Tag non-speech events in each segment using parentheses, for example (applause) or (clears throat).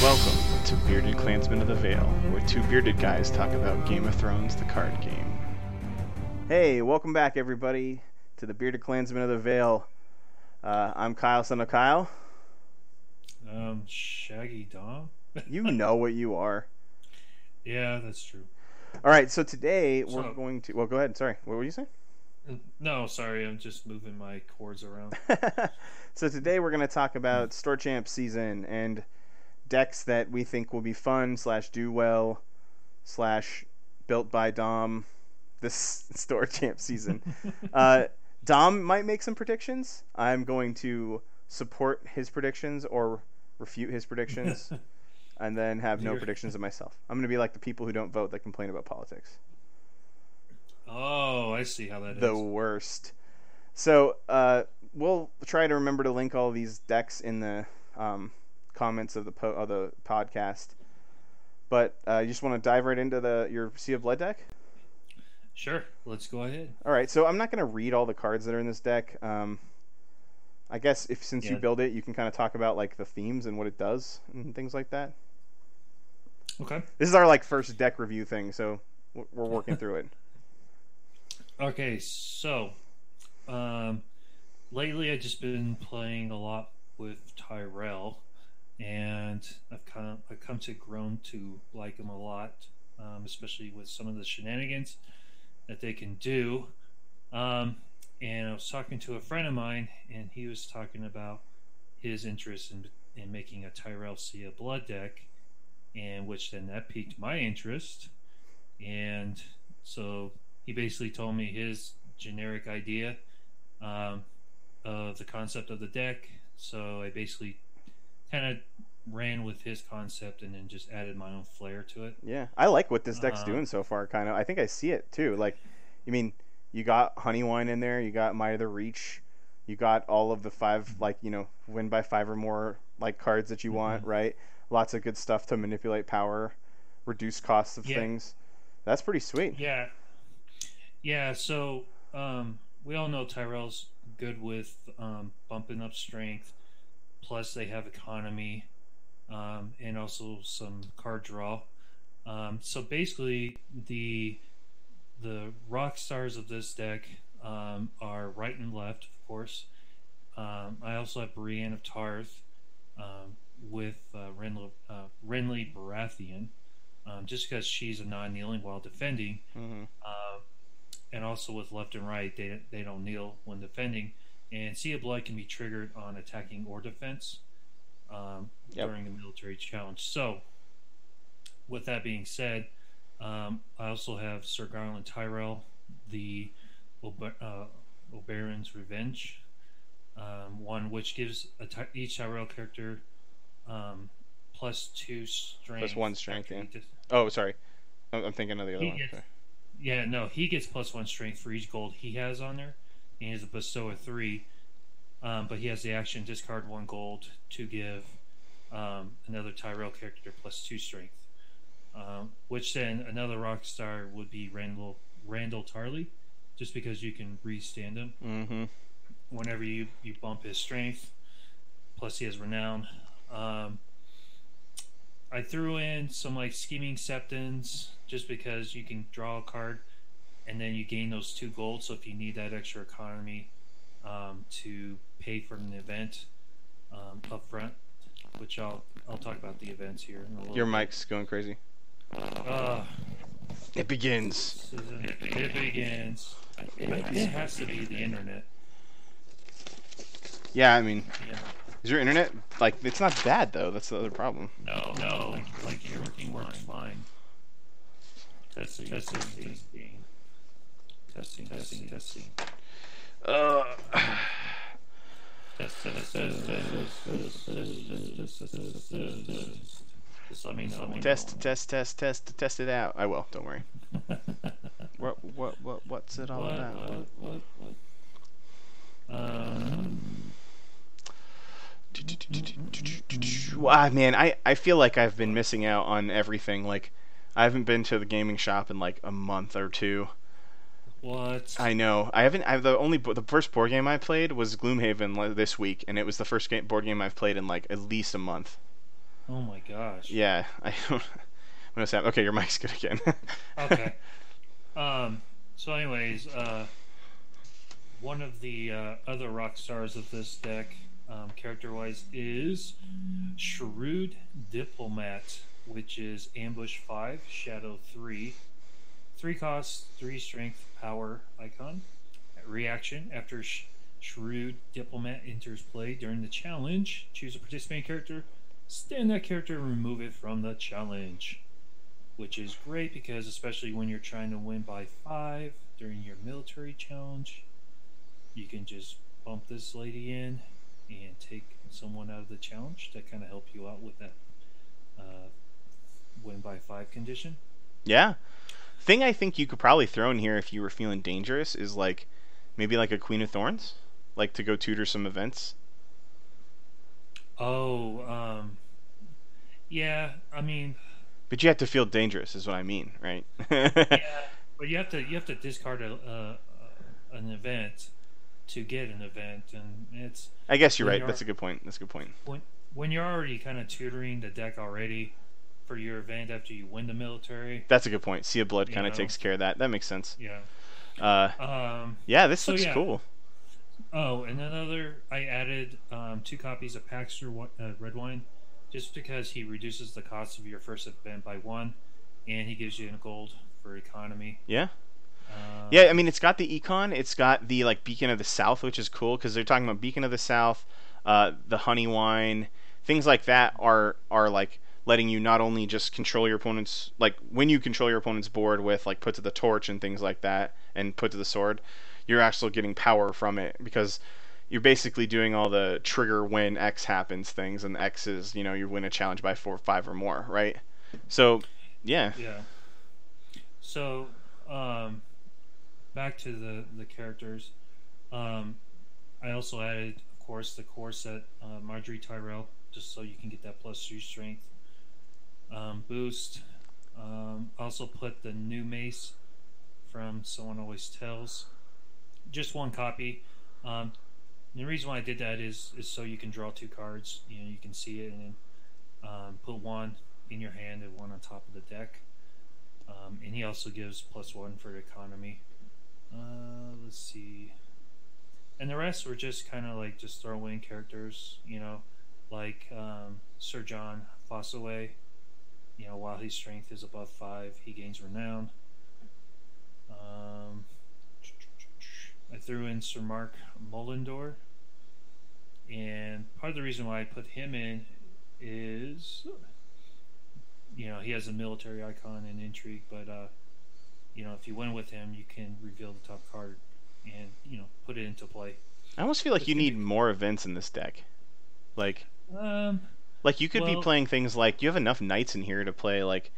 Welcome to Bearded Clansmen of the Vale, where two bearded guys talk about Game of Thrones, the card game. Hey, welcome back, everybody, to the Bearded Clansmen of the Vale. Uh, I'm Kyle, son of Kyle. Um, Shaggy Dom. You know what you are. (laughs) Yeah, that's true. All right, so today we're So- going to. Well, go ahead. Sorry, what were you saying? No, sorry, I'm just moving my cords around. (laughs) so today we're going to talk about Store Champ season and decks that we think will be fun slash do well slash built by Dom this (laughs) Store Champ season. (laughs) uh, Dom might make some predictions. I'm going to support his predictions or refute his predictions, (laughs) and then have no You're- predictions of myself. I'm going to be like the people who don't vote that complain about politics. oh, I see how that is. the worst. So uh, we'll try to remember to link all these decks in the um, comments of the po- of the podcast. But uh, you just want to dive right into the your Sea of Blood deck. Sure, let's go ahead. All right, so I'm not going to read all the cards that are in this deck. Um, I guess if since you build it, you can kind of talk about like the themes and what it does and things like that. Okay. This is our like first deck review thing, so we're we're working through it. (laughs) Okay, so um, lately I've just been playing a lot with Tyrell, and I've of I've come to grown to like them a lot, um, especially with some of the shenanigans that they can do. Um, and I was talking to a friend of mine, and he was talking about his interest in in making a Tyrell Sea Blood deck, and which then that piqued my interest, and so he basically told me his generic idea um, of the concept of the deck. So I basically kind of ran with his concept and then just added my own flair to it. Yeah, I like what this deck's Uh, doing so far. Kind of, I think I see it too. Like, I mean, you got Honeywine in there, you got Might of the Reach, you got all of the five like you know win by five or more like cards that you want, right? Lots of good stuff to manipulate power, reduce costs of Yeah. things. That's pretty sweet. Yeah, yeah. So um, we all know Tyrell's good with um, bumping up strength. Plus, they have economy um, and also some card draw. Um, so basically, the the rock stars of this deck um, are right and left, of course. Um, I also have Brienne of Tarth um, with uh, Renly, uh, Renly Baratheon, um, just because she's a non-kneeling while defending. hmm Uh, and also with left and right, they, they don't kneel when defending. And Sea of Blood can be triggered on attacking or defense um, Yep. during a military challenge. So, with that being said, um, I also have Sir Garlan Tyrell, the Ober- uh, Oberyn's Revenge, um, one which gives a ty- each Tyrell character um, plus two strength. one strength, yeah. dis- Oh, sorry, I'm I'm thinking of the other He one. gets- yeah, no, he gets plus one strength for each gold he has on there. And he has a bestow of three, um, but he has the action discard one gold to give um, another Tyrell character plus two strength. Um, which then another rock star would be Randyll Randyll Tarly, just because you can restand him Mm-hmm. whenever you, you bump his strength. Plus, he has renown. Um, I threw in some like scheming septons just because you can draw a card and then you gain those two gold. So if you need that extra economy um, to pay for an event um, up front, which I'll I'll talk about the events here in a little. Your mic's going crazy. Uh, It begins. this it begins. It has to be the internet. Yeah, I mean, Yeah. is your internet like it's not bad though? That's the other problem. No, no, like, like everything works fine. Testing, testing, testing, Testing, testing, testing. Uh. Just let me know. Let me test, know. test, test, test, test it out. I will. Don't worry. (laughs) what, what, what, what's it all what, about? What, what, what? Um. Ah, man, I, I feel like I've been missing out on everything. Like, I haven't been to the gaming shop in like a month or two what? I know. I haven't. I the only the first board game I played was Gloomhaven this week, and it was the first game, board game I've played in like at least a month. Oh my gosh. Yeah, (laughs) I don't. What else happened? Okay, your mic's good again. (laughs) Okay. um. So, anyways, uh, one of the uh, other rock stars of this deck, um, character-wise, is Shrewd Diplomat, which is Ambush Five, Shadow Three, three cost, three strength, power icon. Reaction after Sh- Shrewd Diplomat enters play during the challenge, choose a participating character, stand that character, and remove it from the challenge which is great because especially when you're trying to win by five during your military challenge, you can just bump this lady in and take someone out of the challenge to kind of help you out with that uh, win by five condition. yeah. Thing I think you could probably throw in here if you were feeling dangerous is like maybe like a Queen of Thorns, like to go tutor some events. Oh, um, yeah. I mean, But you have to feel dangerous, is what I mean, right? yeah, (laughs) but you have to you have to discard a, uh, an event to get an event, and it's I guess you're right. you're- That's a good point. That's a good point. when when you're already kind of tutoring the deck already for your event after you win the military. That's a good point. Sea of Blood kind of takes care of that. That makes sense. Yeah. Uh, Um. yeah, this So, looks yeah. cool. Oh, and another, I added um, two copies of Paxter uh, Redwyne, just because he reduces the cost of your first event by one, and he gives you a gold for economy. Yeah. Um, Yeah, I mean, it's got the econ. It's got the like Beacon of the South, which is cool because they're talking about Beacon of the South, uh, the honey wine, things like that are are like letting you not only just control your opponent's like when you control your opponent's board with like put to the torch and things like that and put to the sword, you're actually getting power from it because you're basically doing all the trigger when X happens things, and X is you know you win a challenge by four, five or more, right? So, yeah, Yeah. So, um, back to the the characters. Um, I also added, of course, the core set uh, Margaery Tyrell, just so you can get that plus three strength um, boost. Um, also put the new mace from Someone Always Tells. Just one copy. Um, the reason why I did that is is so you can draw two cards. You know, you can see it and then um, put one in your hand and one on top of the deck. Um, and he also gives plus one for economy. Uh, let's see. And the rest were just kind of like just throw in characters, you know, like um, Sir Jon Fossoway. You know, while his strength is above five, he gains renown. Um, I threw in Sir Mark Mullendore. And part of the reason why I put him in is you know he has a military icon and intrigue but uh you know if you win with him you can reveal the top card and you know put it into play I almost feel like It's you need more events in this deck, like. um Like you could be playing things like you have enough knights in here to play like,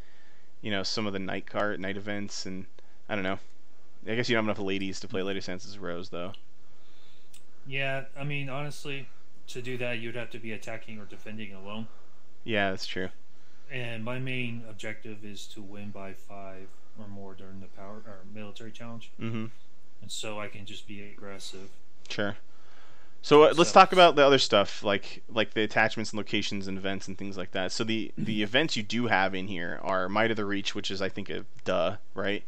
you know, some of the night card night events and I don't know. I guess you don't have enough ladies to play Lady Sansa's Rose though. yeah i mean honestly to do that you'd have to be attacking or defending alone Yeah, that's true. and my main objective is to win by five or more during the power or military challenge Mm-hmm. and so i can just be aggressive Sure. So uh, let's talk about the other stuff, like like the attachments and locations and events and things like that. So the the events you do have in here are Might of the Reach, which is I think a duh, right?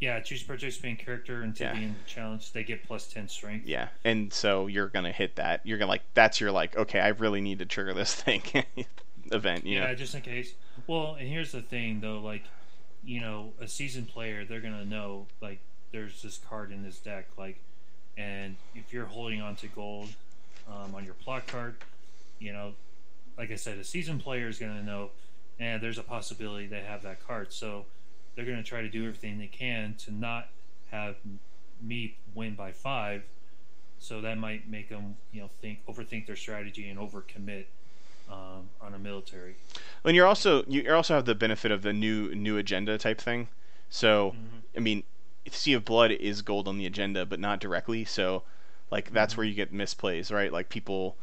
yeah choose participating character until Yeah. the end of the challenge they get plus 10 strength Yeah, and so you're gonna hit that. You're gonna like that's your like okay, I really need to trigger this (laughs) thing (laughs) event. Yeah, know? just in case. Well, and here's the thing though, like, you know, a seasoned player, they're gonna know like there's this card in this deck, like, and if you're holding on to gold um, on your plot card, you know, like I said, a seasoned player is gonna know, and there's a possibility they have that card, so they're gonna try to do everything they can to not have me win by five. So that might make them, you know, think overthink their strategy and overcommit um, on a military. And you're also you also have the benefit of the new new agenda type thing. So Mhm. I mean, Sea of Blood is gold on the agenda, but not directly. So like that's Mm-hmm. where you get misplays, right? Like people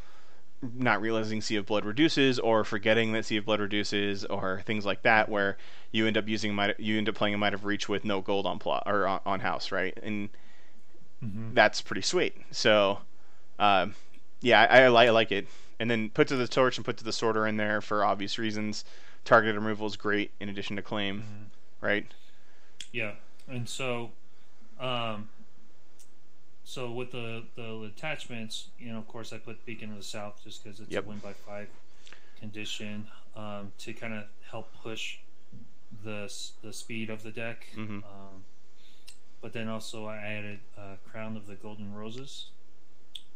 not realizing Sea of Blood reduces, or forgetting that Sea of Blood reduces, or things like that, where you end up using might you end up playing a Might of Reach with no gold on plot or on, on house, right? And Mhm. that's pretty sweet. So, um, yeah, I, I, I like it. and then put to the torch and put to the sorter in there for obvious reasons. Targeted removal is great in addition to claim, Mm-hmm. right? Yeah, and so, um, so with the the attachments, you know, of course, I put Beacon of the South just because it's Yep. a win by five condition um, to kind of help push the the speed of the deck. Mhm. Um, but then also I added uh, Crown of the Golden Roses,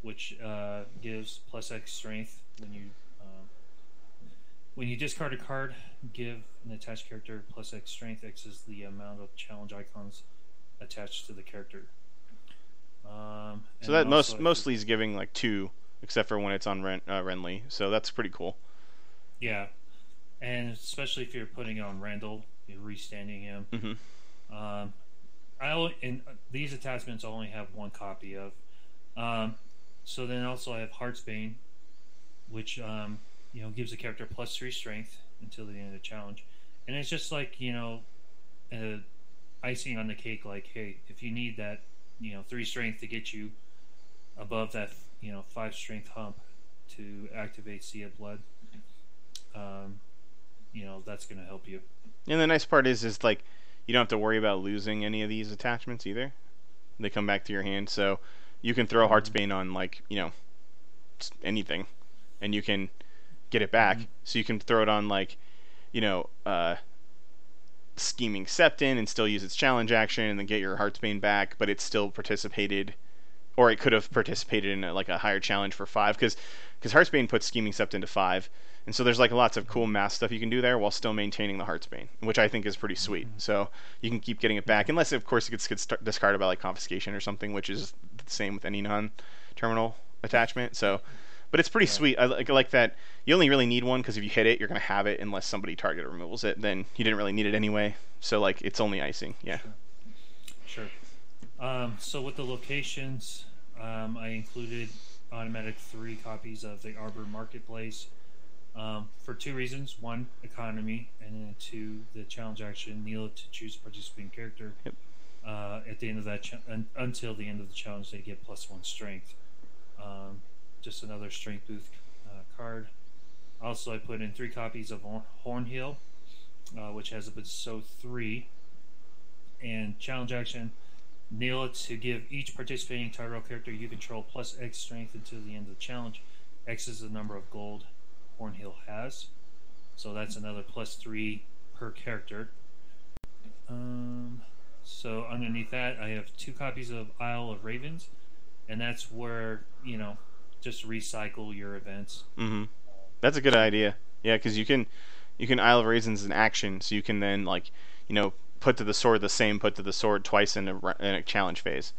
which uh, gives plus X strength when you when you discard a card. Give an attached character plus X strength. X is the amount of challenge icons attached to the character. Um, So that most mostly is giving like two, except for when it's on Ren, uh, Renly. So that's pretty cool. Yeah, and especially if you're putting it on Randyll, you're restanding him. hmm Um, I only, and uh, these attachments I only have one copy of. Um, so then also I have Heartsbane, which um, you know gives the character plus three strength until the end of the challenge, and it's just like you know, uh, icing on the cake. Like, hey, if you need that, you know, three strength to get you above that, you know, five strength hump to activate Sea of Blood, um, you know, that's going to help you. And the nice part is, is like you don't have to worry about losing any of these attachments either. They come back to your hand, so you can throw. Heartsbane on like you know anything, and you can get it back. Mhm. So you can throw it on like you know uh, scheming Septon and still use its challenge action, and then get your Heartsbane back, but it's still participated, or it could have participated in a, like a higher challenge for five because because Heartsbane puts scheming Septon to five. And so there's like lots of cool math stuff you can do there while still maintaining the Heartsbane, which I think is pretty sweet. So you can keep getting it back, unless of course it gets, gets discarded by like confiscation or something, which is the same with any non-terminal attachment. So, but it's pretty Yeah. sweet. I like, I like that. You only really need one because if you hit it, you're gonna have it unless somebody target removals it. Then you didn't really need it anyway. So like it's only icing. Yeah. Sure. Um, so with the locations, um, I included automatic three copies of the Arbor Marketplace um, for two reasons: one, economy, and then two, the challenge action. Kneel to choose a participating character. Yep. Uh, at the end of that, cha- un- until the end of the challenge, they get plus one strength. Um, just another strength boost uh, card. Also, I put in three copies of Hor- Hornhill, uh, which has a bestow three and challenge action. Nail it to give each participating Tyrell character you control plus X strength until the end of the challenge. X is the number of gold Hornhill has, so that's another plus three per character. Um, so underneath that, I have two copies of Isle of Ravens, and that's where you know just recycle your events. Mm-hmm. That's a good idea. Yeah, because you can you can Isle of Ravens in action, so you can then like you know put to the sword the same put to the sword twice in a, in a challenge phase.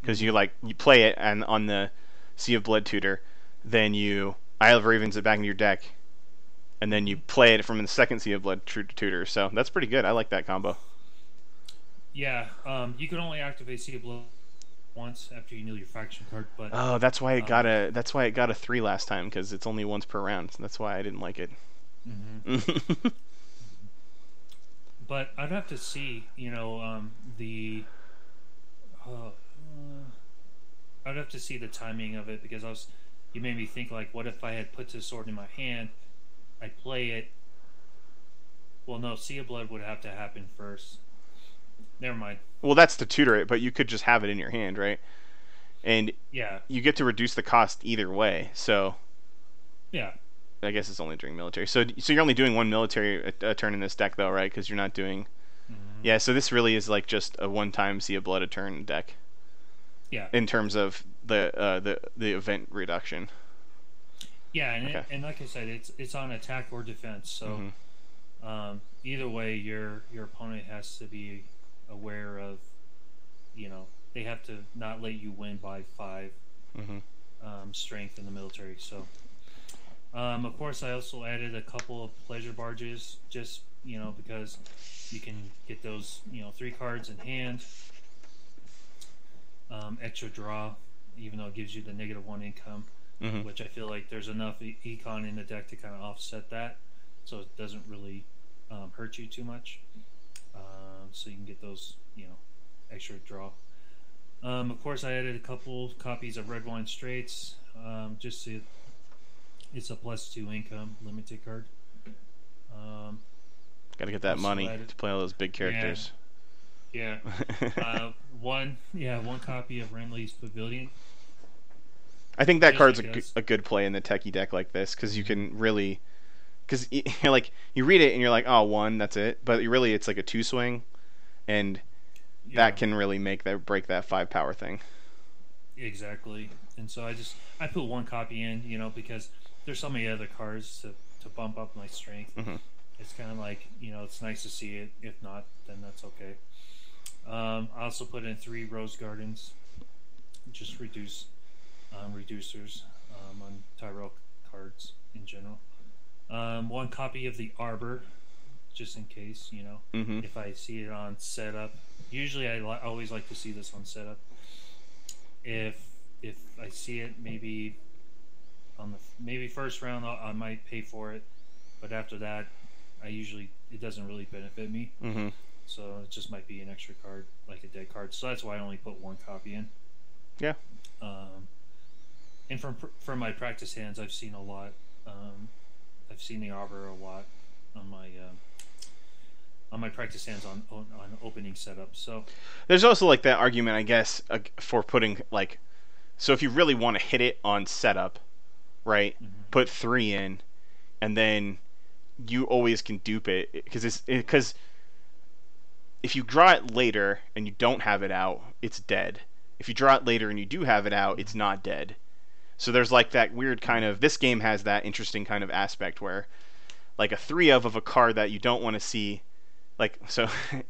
Because you like you play it and on the Sea of Blood tutor, then you Isle of Ravens it back in your deck, and then you play it from the second Sea of Blood tu- tutor. So that's pretty good. I like that combo. Yeah, um, you can only activate Sea of Blood once after you kneel your faction card, but Oh, that's why it Um, got a that's why it got a three last time because it's only once per round. That's why I didn't like it. Mhm. (laughs) but I'd have to see, you know, um, the. Uh, uh, I'd have to see the timing of it because I was. You made me think like, what if I had put the sword in my hand, I play it. Well, no, Sea of Blood would have to happen first. Never mind. well, that's to tutor it, but you could just have it in your hand, right? And Yeah, you get to reduce the cost either way. So yeah, I guess it's only during military. So so you're only doing one military a, a turn in this deck though, right? Because you're not doing. Mhm. Yeah. So this really is like just a one-time Sea of Blood a turn deck yeah, in terms of the uh, the the event reduction. yeah, and, it, and like I said, it's it's on attack or defense, so. Mhm. um, either way, your your opponent has to be aware of, you know, they have to not let you win by five Mhm. um, strength in the military. So, um, of course, I also added a couple of pleasure barges, just you know, because you can get those, you know, three cards in hand, um, extra draw, even though it gives you the negative one income Mhm. which I feel like there's enough e- econ in the deck to kind of offset that, so it doesn't really um, hurt you too much. Um, so you can get those, you know, extra draw. Um, of course, I added a couple copies of Redwyne Straits um, just to it's a plus two income limited card. Um, Got to get that money added- to play all those big characters. yeah, (laughs) uh, one yeah one copy of Renly's Pavilion. I think that card's a, g- a good play in the techie deck like this because you can really, because (laughs) like you read it and you're like, oh, one, that's it. But really, it's like a two swing, and Yeah, that can really make that break that five power thing. exactly. And so I just I put one copy in, you know, because there's so many other cards to to bump up my strength. Mhm. It's kind of like you know it's nice to see it. If not, then that's okay. Um, I also put in three rose gardens, just reduce um, reducers um, on Tyrell cards in general. Um, one copy of the Arbor, just in case you know hmm if I see it on setup. Usually, I li- always like to see this on setup. If if I see it, maybe on the maybe first round, I'll, I might pay for it, but after that, I usually it doesn't really benefit me. hmm So it just might be an extra card, like a dead card. So that's why I only put one copy in. Yeah. Um, and from from my practice hands, I've seen a lot. Um, I've seen the arbor a lot on my um on my practice hands on on, on opening setup. So There's also like that argument, I guess, uh, for putting like, so if you really want to hit it on setup, right? mhm. Put three in, and then you always can dupe it because it's because if you draw it later and you don't have it out, it's dead. If you draw it later and you do have it out, it's not dead. So there's like that weird kind of this game has that interesting kind of aspect where like a three of of a card that you don't want to see like so (laughs)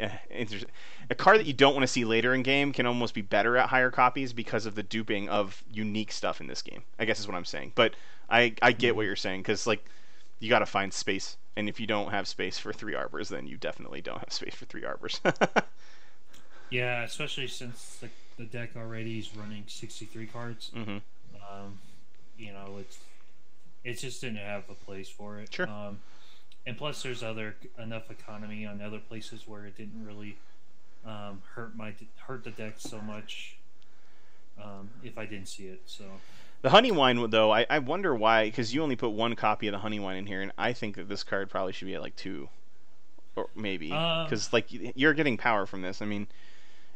a card that you don't want to see later in game can almost be better at higher copies because of the duping of unique stuff in this game. I guess is what I'm saying. But I I get what you're saying cuz like you got to find space and if you don't have space for three arbors then you definitely don't have space for three arbors. (laughs) yeah, especially since the, the deck already is running 63 cards. mm-hmm. Um, you know, it's it just didn't have a place for it. Sure. Um, and plus, there's other enough economy on other places where it didn't really um, hurt my hurt the deck so much um, if I didn't see it. So The honey wine, though, I, I wonder why, because you only put one copy of the honey wine in here, and I think that this card probably should be at like two, or maybe, Uh, because like you're getting power from this. I mean,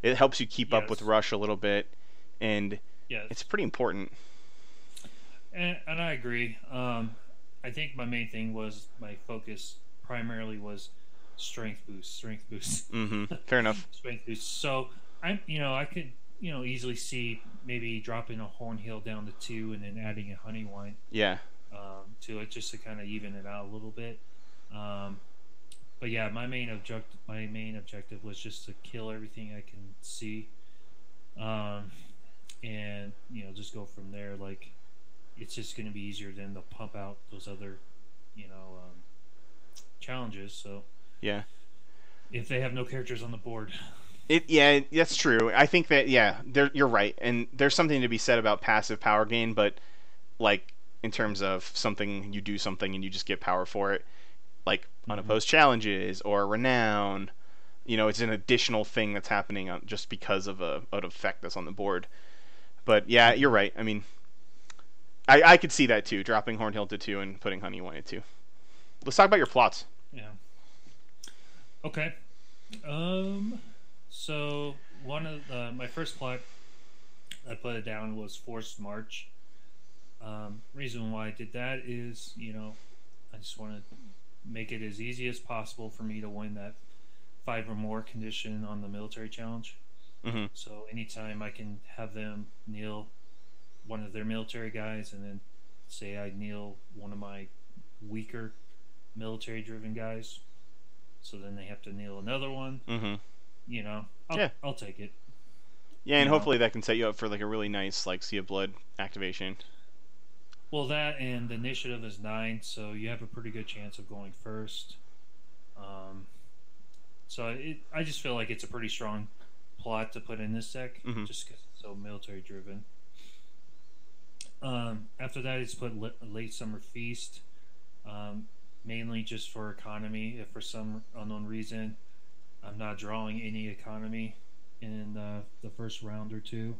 it helps you keep up with rush a little bit, and yeah, it's pretty important. and, and I agree. Um, I think my main thing was my focus primarily was strength boost, strength boost. hmm (laughs) Fair enough. strength boost. So I'm, you know, I could, you know, easily see maybe dropping a horn hill down to two and then adding a honey wine Yeah. um, to it just to kind of even it out a little bit. Um, but yeah, my main objective, my main objective was just to kill everything I can see, um, and you know, just go from there. Like, it's just going to be easier than to pump out those other, you know, um, challenges. So Yeah. if they have no characters on the board, It yeah, that's true. I think that yeah, there you're right, and there's something to be said about passive power gain, but like in terms of something you do something and you just get power for it, like unopposed challenges or renown, you know, it's an additional thing that's happening on, just because of a an effect that's on the board. But yeah, you're right. I mean, I I could see that too, dropping Hornhill to two and putting Honey Wine at two. Let's talk about your plots. Yeah. Okay. Um. So one of the, my first plot I put it down was forced march. Um, reason why I did that is, you know, I just want to make it as easy as possible for me to win that five or more condition on the military challenge. hmm So anytime I can have them kneel one of their military guys, and then say I kneel one of my weaker military-driven guys, so then they have to kneel another one. hmm You know, I'll, Yeah. I'll take it. Yeah, and You know. hopefully that can set you up for like a really nice like Sea of Blood activation. Well, that and the initiative is nine, so you have a pretty good chance of going first. Um, so it, I just feel like it's a pretty strong plot to put in this deck, Mhm. just because it's so military driven. Um, after that, it's put late summer feast, um, mainly just for economy. If for some unknown reason I'm not drawing any economy in uh, the first round or two,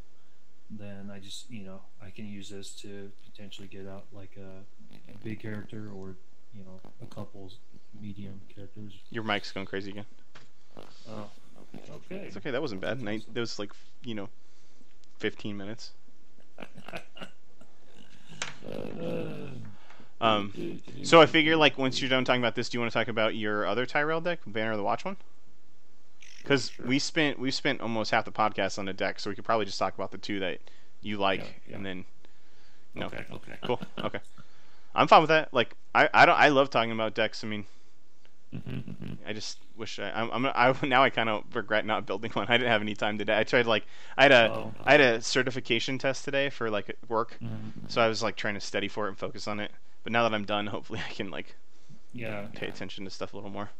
then I just you know I can use this to potentially get out like a big character or you know a couple medium characters. Your mic's going crazy again. Oh, okay. It's okay. That wasn't bad. Nine, that was like you know, fifteen minutes. (laughs) Um, so I figure like once you're done talking about this, do you want to talk about your other Tyrell deck, Banner of the Watch one? Because we spent we spent almost half the podcast on the deck, so we could probably just talk about the two that you like, Yeah, yeah. and then no, Okay. Okay. cool, okay. I'm fine with that. Like I I don't I love talking about decks. I mean, Mm-hmm, I just wish I I'm, I'm I (laughs) now I kind of regret not building one. I didn't have any time today. I tried like I had a Oh. I had a certification test today for like work, Mhm. so I was like trying to study for it and focus on it. But now that I'm done, hopefully I can like Yeah. pay attention to stuff a little more.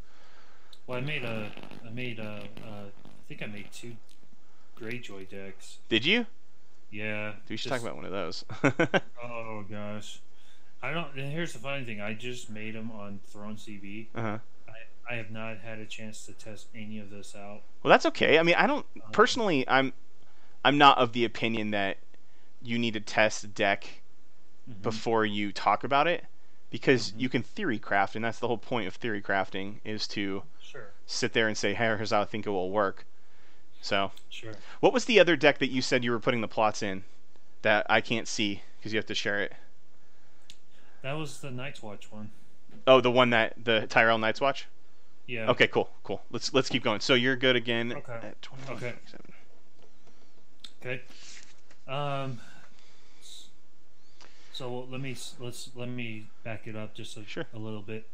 Well, I made a, I made a, uh, I think I made two Greyjoy decks. Did you? Yeah. We should just- talk about one of those. (laughs) Oh gosh, I don't. Here's the funny thing: I just made them on Throne DB. uh huh. I, have not had a chance to test any of this out. Well, that's okay. I mean, I don't Um, personally. I'm I'm not of the opinion that you need to test a deck Mhm. before you talk about it because Mhm. you can theory craft, and that's the whole point of theory crafting is to Sure. sit there and say, "Hey, here's how I think it will work." So, Sure. what was the other deck that you said you were putting the plots in that I can't see because you have to share it? That was the Night's Watch one. Oh, the one that the Tyrell Night's Watch. Yeah. Okay, cool, cool. Let's let's keep going. So you're good again. Okay. Okay. Okay. Um. So let me let's let me back it up just a, Sure. a little bit,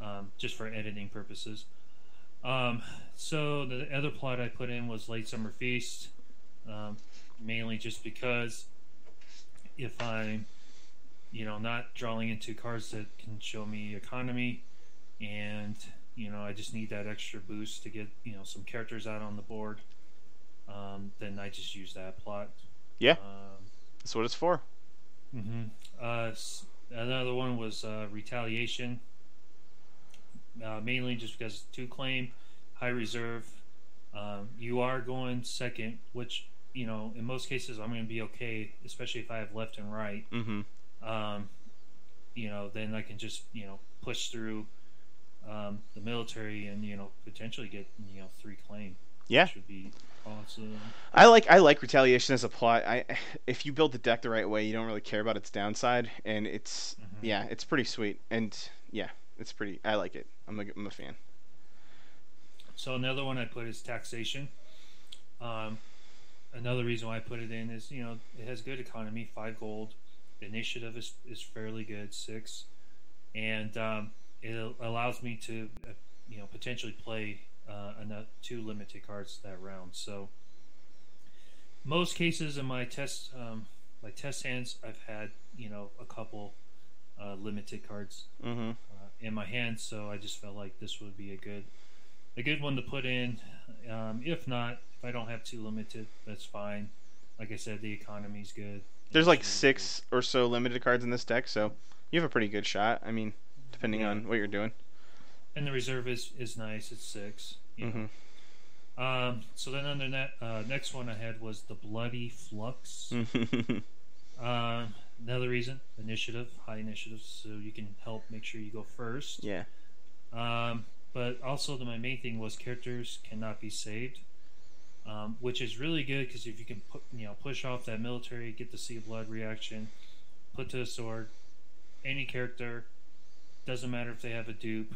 um, just for editing purposes. Um, so the other plot I put in was Late Summer Feast, um, mainly just because if I'm, you know, not drawing into cards that can show me economy, and you know, I just need that extra boost to get you know some characters out on the board. Um, then I just use that plot. Yeah. Um, That's what it's for. hmm Uh, another one was uh, retaliation. Uh, mainly just because two claim, high reserve. Um, you are going second, which you know in most cases I'm going to be okay, especially if I have left and right. Mm-hmm. Um, you know, then I can just you know push through um, the military and you know potentially get you know three claim. Yeah. which would be awesome. I like I like retaliation as a plot. I (sighs) if you build the deck the right way, you don't really care about its downside, and it's Mhm. yeah, it's pretty sweet, and yeah, it's pretty. I like it. I'm a I'm a fan. So another one I put is taxation. Um, another reason why I put it in is you know it has good economy, five gold. The initiative is, is fairly good, six, and um, it allows me to uh, you know potentially play uh, enough two limited cards that round. So most cases in my test um, my test hands, I've had you know a couple uh, limited cards Mm-hmm. uh, in my hand, so I just felt like this would be a good a good one to put in. Um, if not, if I don't have two limited, that's fine. Like I said, the economy's good. There's like six or so limited cards in this deck, so you have a pretty good shot. I mean, depending Yeah. on what you're doing. and the reserve is is nice. It's six. know. Mm-hmm. Um, so then under that uh, next one I had was the bloody flux. (laughs) Um, another reason, initiative, high initiative, so you can help make sure you go first. yeah. Um, but also, the, my main thing was characters cannot be saved, um, which is really good because if you can put, you know, push off that military, get the sea blood reaction, put to a sword, any character, doesn't matter if they have a dupe,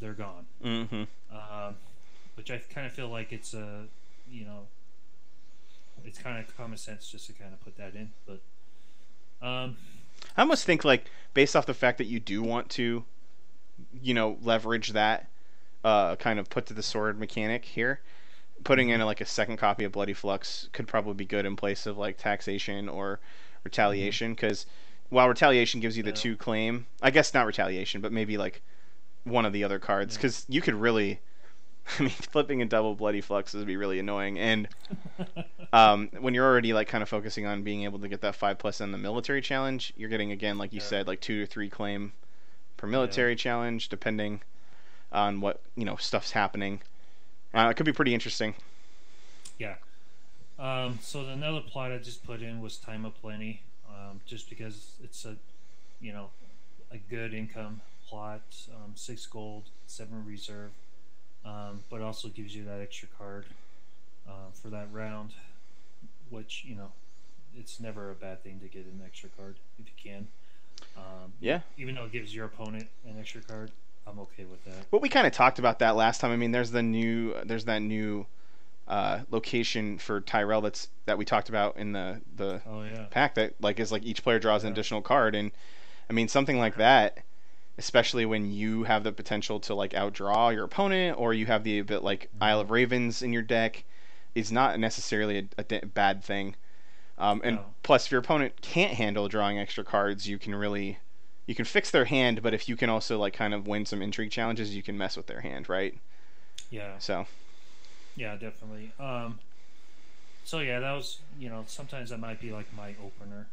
they're gone. Mm-hmm. Um, which I kind of feel like it's a, you know, it's kind of common sense just to kind of put that in, but. Um, I almost think like based off the fact that you do want to, you know, leverage that uh, kind of put to the sword mechanic here, putting in like a second copy of Bloody Flux could probably be good in place of like taxation or retaliation because while retaliation gives you the Yeah. two claim, I guess not retaliation, but maybe like one of the other cards Yeah. because you could really. (laughs) I mean, flipping a double bloody flux would be really annoying, and (laughs) um, when you're already like kind of focusing on being able to get that five plus in the military challenge, you're getting again, like you Yeah. said, like two to three claim per military challenge, depending on what you know stuff's happening. Uh, it could be pretty interesting. Yeah. Um, so another plot I just put in was Time of Plenty, um, just because it's a, you know, a good income plot, um, six gold, seven reserve, um, but also gives you that extra card uh, for that round, which you know, it's never a bad thing to get an extra card if you can. Um, Yeah. Even though it gives your opponent an extra card, I'm okay with that. Well, we kind of talked about that last time. I mean, there's the new, there's that new uh, location for Tyrell that's that we talked about in the the Oh yeah. pack that like is like each player draws an additional card, and I mean something like that, especially when you have the potential to like outdraw your opponent, or you have the bit like Isle of Ravens in your deck, is not necessarily a, bad thing. Um, and No. plus, if your opponent can't handle drawing extra cards, you can really you can fix their hand, but if you can also like kind of win some intrigue challenges, you can mess with their hand, right? Yeah. So Yeah, definitely. Um, so yeah, that was you know sometimes that might be like my opener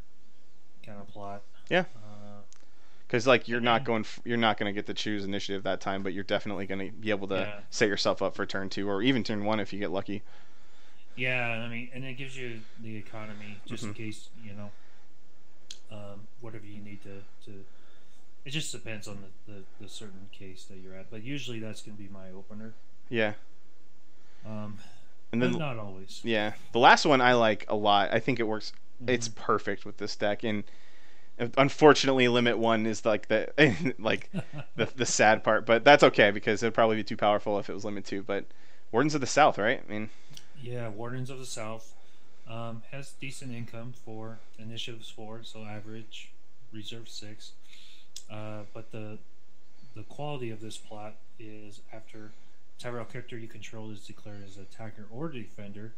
kind of plot. Yeah. Uh, because like you're not going you're not going to get to choose initiative that time, but you're definitely going to be able to Yeah. set yourself up for turn two or even turn one if you get lucky. yeah, I mean, and it gives you the economy just Mhm. in case you know um, whatever you need to to. It just depends on the, the, the certain case that you're at, but usually that's going to be my opener. Yeah, Um, and but then not always. yeah, the last one I like a lot. I think it works. It's Mhm. perfect with this deck, and uh, unfortunately, limit one is like the (laughs) like (laughs) the the sad part, but that's okay because it'd probably be too powerful if it was limit two. But Wardens of the South, right? I mean, Yeah, Wardens of the South um, has decent income for initiatives four, so average, reserve six. Uh, but the the quality of this plot is after Tyrell character you control is declared as attacker or defender,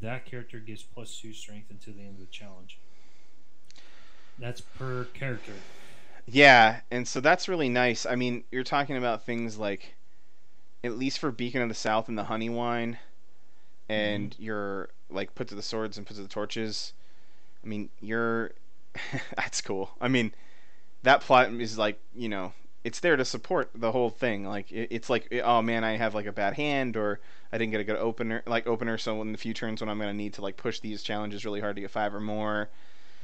that character gets plus two strength until the end of the challenge. That's per character. Yeah, and so that's really nice. I mean, you're talking about things like, at least for Beacon of the South and the Honey Wine, and mm-hmm. your like put to the swords and put to the torches. I mean, you're (laughs) that's cool. I mean, that plot is like you know it's there to support the whole thing. Like it, it's like oh man, I have like a bad hand or I didn't get a good opener like opener. So in the few turns when I'm gonna need to like push these challenges really hard to get five or more,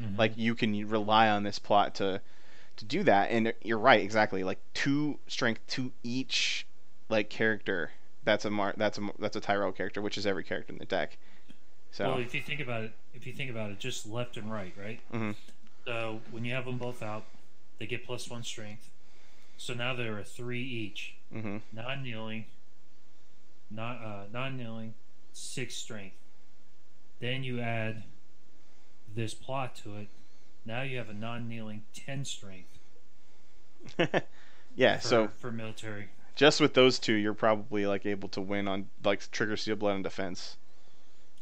Mhm. like you can rely on this plot to to do that and you're right exactly like two strength to each like character that's a mar- that's a that's a Tyrell character which is every character in the deck so Well, if you think about it, if you think about it, just left and right, right? Mhm. So when you have them both out, they get plus one strength. So now there are three each. hmm non-kneeling, non uh, non-kneeling, six strength. Then you add this plot to it. Now you have a non-kneeling ten strength. (laughs) yeah For, so for military, just with those two you're probably like able to win on like trigger seal blood and defense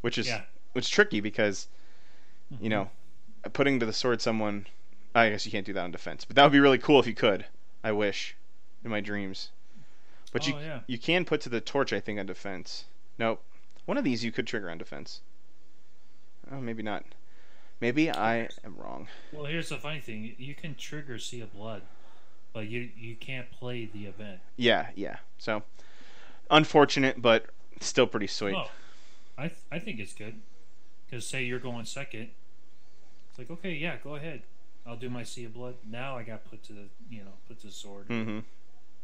which is yeah, which is tricky because you Mhm. know putting to the sword someone I guess you can't do that on defense but that would be really cool if you could I wish in my dreams. But you Oh, yeah. you can put to the torch I think on defense. Nope. One of these you could trigger on defense. Oh maybe not. Maybe I am wrong. Well, here's the funny thing: you can trigger Sea of Blood, but you you can't play the event. yeah yeah. So unfortunate but still pretty sweet. Oh, I th- I think it's good. Because say you're going second, it's like okay, yeah, go ahead. I'll do my Sea of Blood. Now I got put to the you know put to the sword. hmm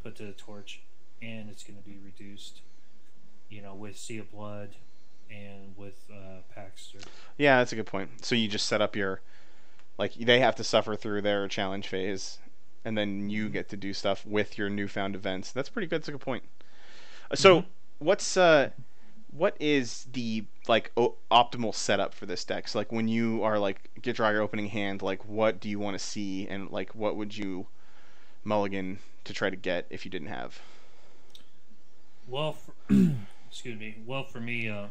put to the torch, and it's going to be reduced. You know, with Sea of Blood and with uh, Paxter. Yeah, that's a good point. So you just set up your like they have to suffer through their challenge phase and then you get to do stuff with your newfound events. That's pretty good. That's a good point. Uh, So, Mhm. what's uh what is the like o- optimal setup for this deck? So like when you are like get draw your opening hand, like what do you want to see and like what would you mulligan to try to get if you didn't have? Well, for, (clears throat) excuse me. Well, for me, uh,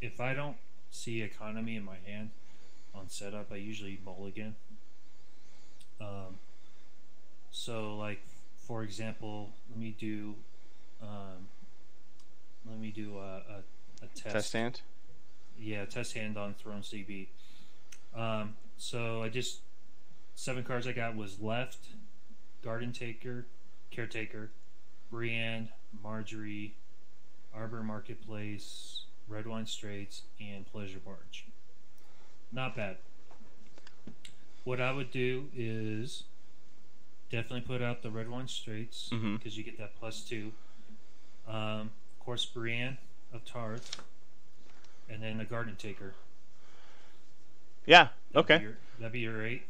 if I don't see economy in my hand on setup, I usually mulligan. Um, so, like for example, let me do, um, let me do a, a, a test. Test hand? Yeah, test hand on Thrones DB. Um, so I just seven cards I got was left, Garden Taker, Caretaker, Brienne, Margaery, Arbor Marketplace, Redwyne Straits, and Pleasure Barge. Not bad. What I would do is definitely put out the Redwyne Straits because Mhm. you get that plus two. Um, of course, Brienne of Tarth, and then the Garden Taker. Yeah. That'd Okay. Be your, that'd be your eight.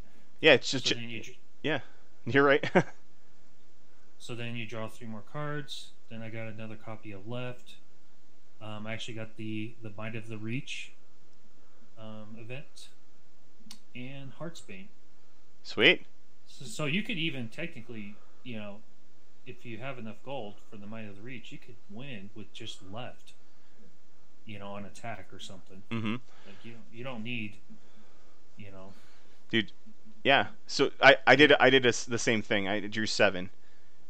Yeah. It's just So you yeah. (laughs) You're right. (laughs) so then you draw three more cards. Then I got another copy of Left. Um, I actually got the the Might of the Reach um, event and Heartsbane. Sweet. So, so you could even technically, you know, if you have enough gold for the Might of the Reach, you could win with just left. You know, on attack or something. Mm-hmm. Like you, you don't need, you know. Dude, yeah. So I, I did I did a the same thing. I drew seven.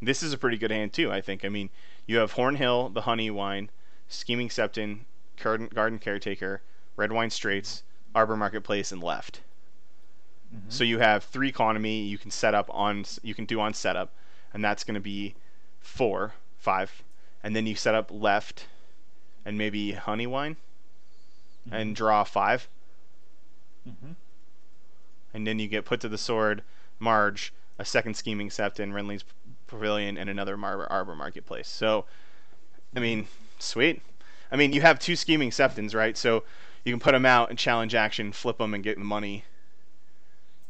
This is a pretty good hand too. I think. I mean, you have Hornhill, the Honey Wine, Scheming Septon, Garden, Garden Caretaker, Redwyne Straits, Arbor Marketplace, and Left. Mhm. So you have three economy you can set up on you can do on setup, and that's going to be four, five, and then you set up Left, and maybe Honey Wine, and draw five, Mhm. and then you get put to the sword, Marge, a second scheming Septon, Renly's Pavilion, and another Mar- Arbor Marketplace. So, I mean, sweet. I mean, you have two scheming Septons, right? So you can put them out and challenge action, flip them, and get the money.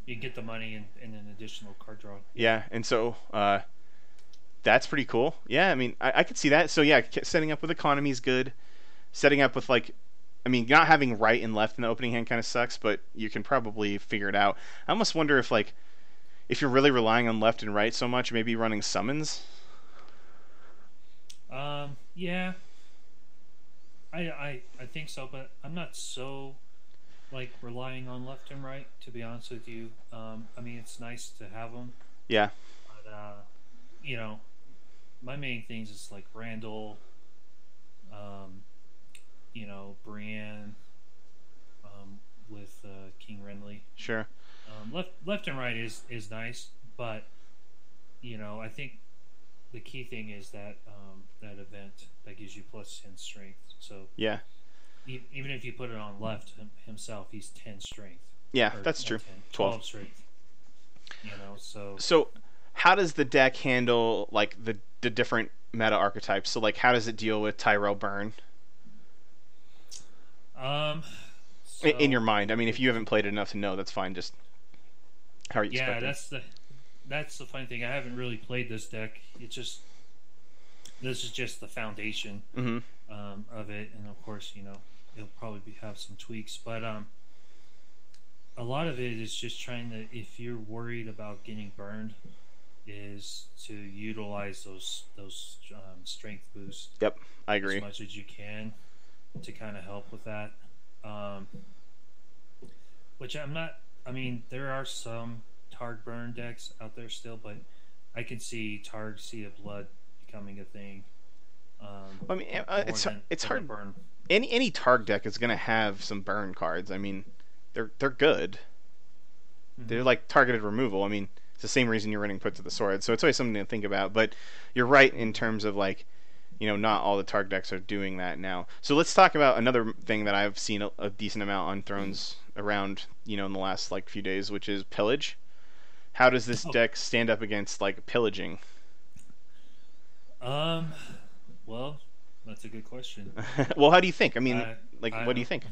you get the money and, and an additional card draw. Yeah, and so uh, that's pretty cool. Yeah, I mean, I, I could see that. So yeah, setting up with economy is good. Setting up with like, I mean, not having right and left in the opening hand kind of sucks, but you can probably figure it out. I almost wonder if like, if you're really relying on left and right so much, maybe running summons. Um, yeah, I, I I think so, but I'm not so like relying on left and right. To be honest with you, um, I mean it's nice to have them, Yeah, but uh, you know, my main things is like Randyll, um, you know, Brienne, um, with uh, King Renly. sure. Um, left left and right is is nice, but you know I think the key thing is that um, that event that gives you plus ten strength. So Yeah, e- even if you put it on left him, himself, he's ten strength. yeah, Or that's true. 10, 12. 12 strength. You know, so So, how does the deck handle like the the different meta archetypes? So like, how does it deal with Tyrell Burn um, in, in your mind? I mean, if you haven't played it enough to know, that's fine. Just how are you yeah, expecting? that's the that's the funny thing. I haven't really played this deck. It's just this is just the foundation. hmm um, of it, and of course, you know, it'll probably be, have some tweaks, but um, a lot of it is just trying to. If you're worried about getting burned, is to utilize those those um, strength boosts Yep, I agree. as much as you can to kind of help with that. Um, which I'm not. I mean, there are some Targ burn decks out there still, but I can see Targ Sea of Blood becoming a thing. Um, I mean, uh, it's than- it's hard. burn. Any any Targ deck is gonna have some burn cards. I mean, they're they're good. They're Mhm. like targeted removal. I mean, it's the same reason you're running put to the sword. So it's always something to think about. But you're right in terms of like, you know, not all the Targ decks are doing that now. So let's talk about another thing that I've seen a, a decent amount on Thrones around, you know, in the last like few days, which is pillage. How does this Oh. deck stand up against like pillaging? Um, well, that's a good question. (laughs) well, how do you think? I mean, I- like, I what do you think?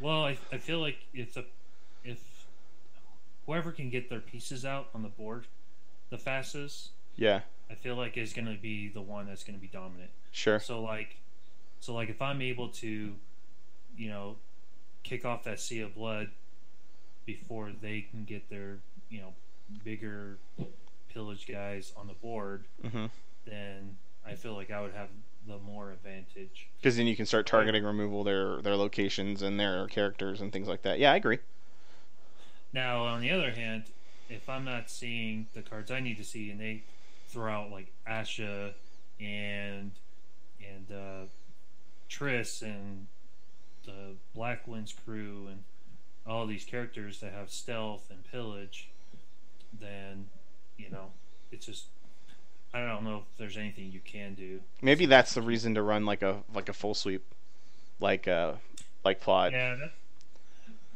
Well, I, I feel like it's if whoever can get their pieces out on the board the fastest, Yeah, I feel like is going to be the one that's going to be dominant. sure. So like, so like if I'm able to, you know, kick off that sea of blood before they can get their you know bigger pillage guys on the board, hmm then I feel like I would have the more advantage. Because then you can start targeting removal their their locations and their characters and things like that. Yeah, I agree. Now, on the other hand, if I'm not seeing the cards I need to see, and they throw out like Asha and and uh, Triss and the Black Winds crew and all these characters that have stealth and pillage, then you know it's just I don't know if there's anything you can do. Maybe that's the reason to run like a like a full sweep, like uh like plot. Yeah,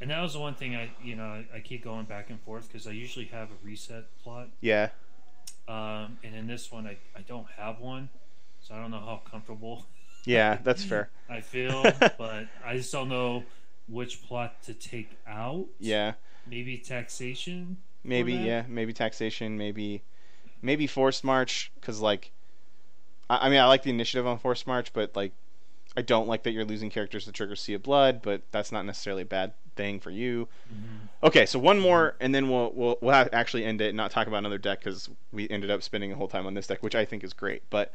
And that was the one thing I, you know, I, I keep going back and forth because I usually have a reset plot. Yeah. Um, and in this one, I, I don't have one, so I don't know how comfortable (laughs) Yeah, that's fair. (laughs) I feel, (laughs) but I just don't know which plot to take out. Yeah. Maybe taxation. Maybe yeah, maybe taxation, maybe maybe forced march cuz like I, I mean I like the initiative on forced march, but like I don't like that you're losing characters to trigger Sea of Blood, but that's not necessarily a bad thing for you. Mhm. Okay, so one more, and then we'll we'll we'll have actually end it and not talk about another deck because we ended up spending the whole time on this deck, which I think is great. But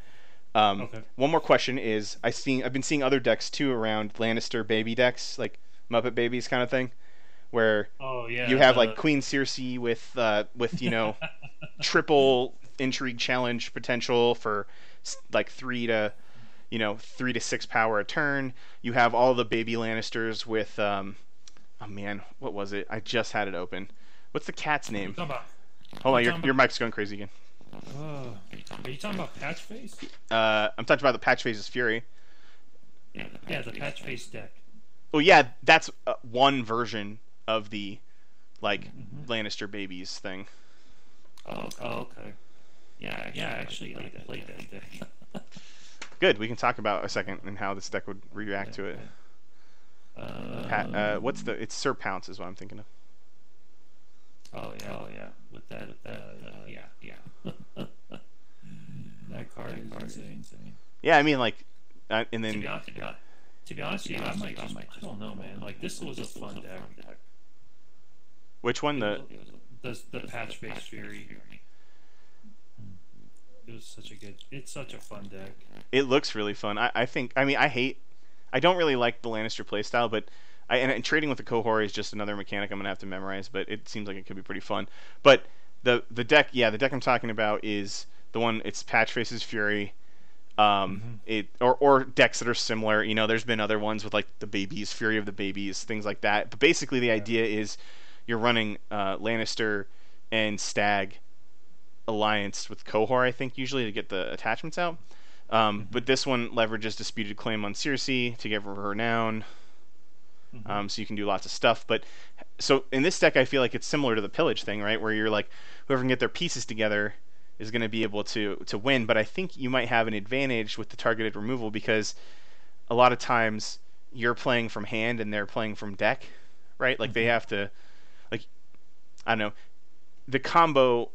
um, Okay. one more question is I seen I've been seeing other decks too around Lannister baby decks, like Muppet Babies kind of thing, where Oh yeah. you have the- like Queen Cersei with uh, with you know (laughs) triple intrigue challenge potential for like three to you know three to six power a turn. You have all the baby Lannisters with um, oh man, what was it? I just had it open. What's the cat's name? Hold on, your your mic's going crazy again. oh, are you talking about patch face? Uh, I'm talking about the Patch Face's Fury. Yeah, the patch face deck. Oh yeah, that's uh, one version of the like Mhm. Lannister babies thing. Oh, oh okay. Yeah, yeah. Actually, I played that deck. (laughs) Good, we can talk about a second and how this deck would react to it. Uh, Pat, uh, what's the? It's Sir Pounce is what I'm thinking of. Oh yeah, oh yeah. With that, with that, uh, yeah, yeah. (laughs) that card is insane. Yeah, I mean like, uh, and then to be honest, to be honest, with you, I might, I might, I don't know, man. Like this was a fun deck. which one? The the the patch face fury. It was such a good. It's such a fun deck. it looks really fun. I, I think. I mean, I hate. I don't really like the Lannister playstyle, but I and, and trading with the Qohori is just another mechanic I'm gonna have to memorize. But it seems like it could be pretty fun. But the the deck, yeah, the deck I'm talking about is the one. It's Patch Faces Fury. Um, Mhm. it or or decks that are similar. You know, there's been other ones with like the babies, Fury of the Babies, things like that. But basically, the idea is you're running uh, Lannister and Stag alliance with Qohor, I think, usually to get the attachments out. Um, Mhm. But this one leverages disputed claim on Cersei to give her renown, Mhm. um, so you can do lots of stuff. But so in this deck, I feel like it's similar to the pillage thing, right? Where you're like, whoever can get their pieces together is going to be able to to win. But I think you might have an advantage with the targeted removal because a lot of times you're playing from hand and they're playing from deck, right? Like they Mhm. have to, like, I don't know, the combo.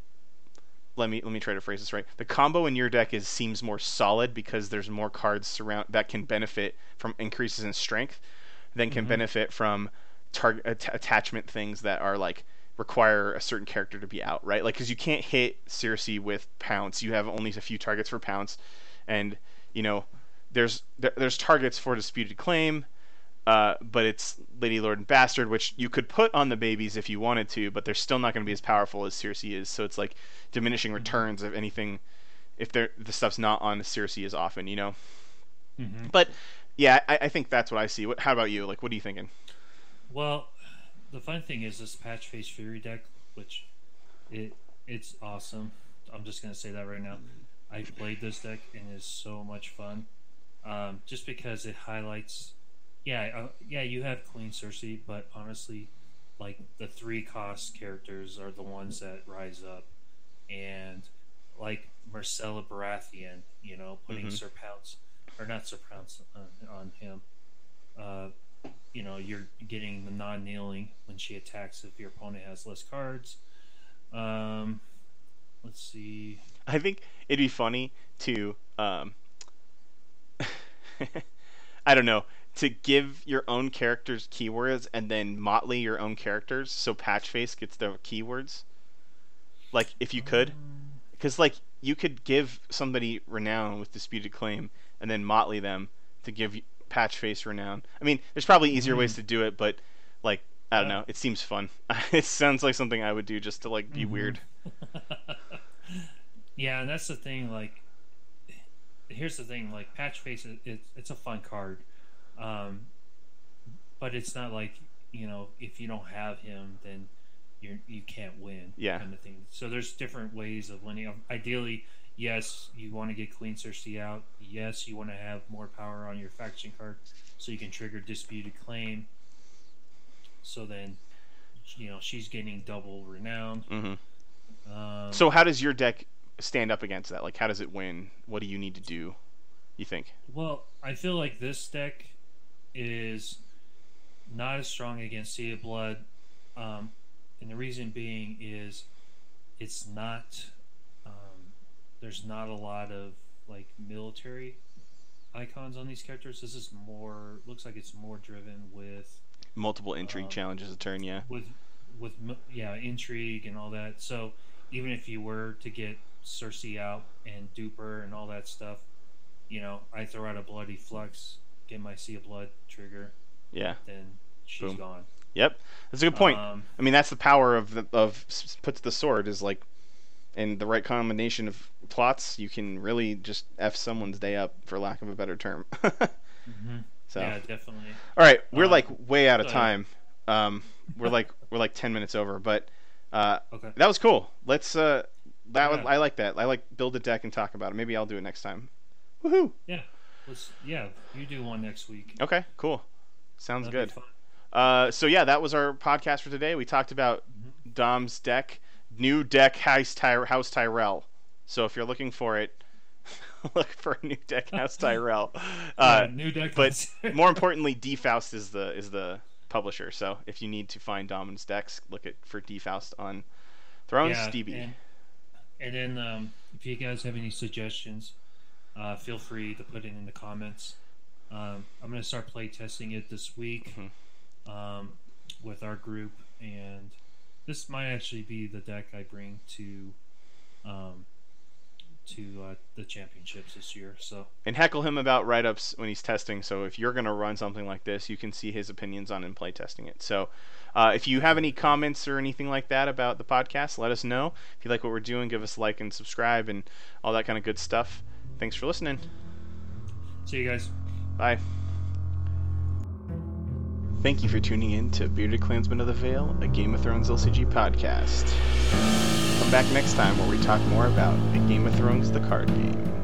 Let me let me try to phrase this right. The combo in your deck is seems more solid because there's more cards surround that can benefit from increases in strength than can Mhm. benefit from target at- attachment things that are like require a certain character to be out, right? Like because you can't hit Cersei with Pounce. You have only a few targets for Pounce, and you know there's there, there's targets for disputed claim, uh, but it's Lady Lord and Bastard, which you could put on the babies if you wanted to, but they're still not going to be as powerful as Cersei is. So it's like diminishing returns of anything if the stuff's not on Cersei as often, you know. Mhm. But yeah, I, I think that's what I see. What, how about you? Like, what are you thinking? Well, the fun thing is this patch face fury deck, which it it's awesome. I'm just gonna say that right now. I played this deck and it's so much fun. Um, just because it highlights, yeah, uh, yeah, you have Queen Cersei, but honestly, like the three cost characters are the ones that rise up, and like Myrcella Baratheon, you know, putting Mhm. Sir Pounce or not Sir Pounce on, on him. Uh, you know, you're getting the non kneeling when she attacks if your opponent has less cards. Um, let's see. I think it'd be funny to, um, (laughs) I don't know, to give your own characters keywords and then motley your own characters so Patchface gets the keywords. Like, if you could. Because, like, you could give somebody renown with disputed claim and then motley them to give Patchface renown. I mean, there's probably easier ways Mhm. to do it, but, like, I don't know. It seems fun. (laughs) it sounds like something I would do just to, like, be Mhm. weird. (laughs) yeah, and that's the thing. Like, here's the thing. Like, patch face, it, it, it's a fun card, um, but it's not like you know if you don't have him, then you you can't win. Yeah. kind of thing. So there's different ways of winning. Ideally, yes, you want to get Queen Cersei out. Yes, you want to have more power on your faction card, so you can trigger disputed claim. so then, you know, she's getting double renown. Mm-hmm. Um, So how does your deck stand up against that? Like, how does it win? What do you need to do? You think? Well, I feel like this deck is not as strong against Sea of Blood, um, and the reason being is it's not. Um, there's not a lot of like military icons on these characters. This is more looks like it's more driven with Multiple intrigue Um, challenges a turn, yeah. with with yeah intrigue and all that. So even if you were to get Cersei out and Duper and all that stuff, you know, I throw out a bloody flux, get my Sea of Blood trigger, Yeah. then she's Boom. gone. Yep. That's a good point. Um, I mean, that's the power of the, of s- put to the sword is like, in the right combination of plots, you can really just f someone's day up, for lack of a better term. (laughs) mhm. so, Yeah, definitely. all right, we're Um, like way out of time. Um, we're like (laughs) we're like ten minutes over, but uh, Okay. that was cool. Let's uh, that was, Yeah. I like that. I like build a deck and talk about it. Maybe I'll do it next time. Woohoo! Yeah. Let's. Yeah, you do one next week. Okay, cool. Sounds That'd good. Uh, so yeah, that was our podcast for today. We talked about Mm-hmm. Dom's deck, new deck House, Ty- House Tyrell. So if you're looking for it, (laughs) look for a new deck House (laughs) Tyrell. Uh, Yeah, new deck. but (laughs) more importantly, Defaust is the is the publisher. So if you need to find Domin's decks, look at for Defaust on Thrones yeah, DB. And, and then um, if you guys have any suggestions, uh, feel free to put it in the comments. Um, I'm going to start play testing it this week Mm-hmm. um, with our group, and this might actually be the deck I bring to um, to uh, the championships this year. So and heckle him about write ups when he's testing. So if you're going to run something like this, you can see his opinions on in play testing it. So uh, if you have any comments or anything like that about the podcast, let us know. If you like what we're doing, give us a like and subscribe and all that kind of good stuff. Thanks for listening. see you guys. Bye. Thank you for tuning in to Bearded Clansmen of the Vale, a Game of Thrones LCG podcast. Come back next time where we talk more about the Game of Thrones the card game.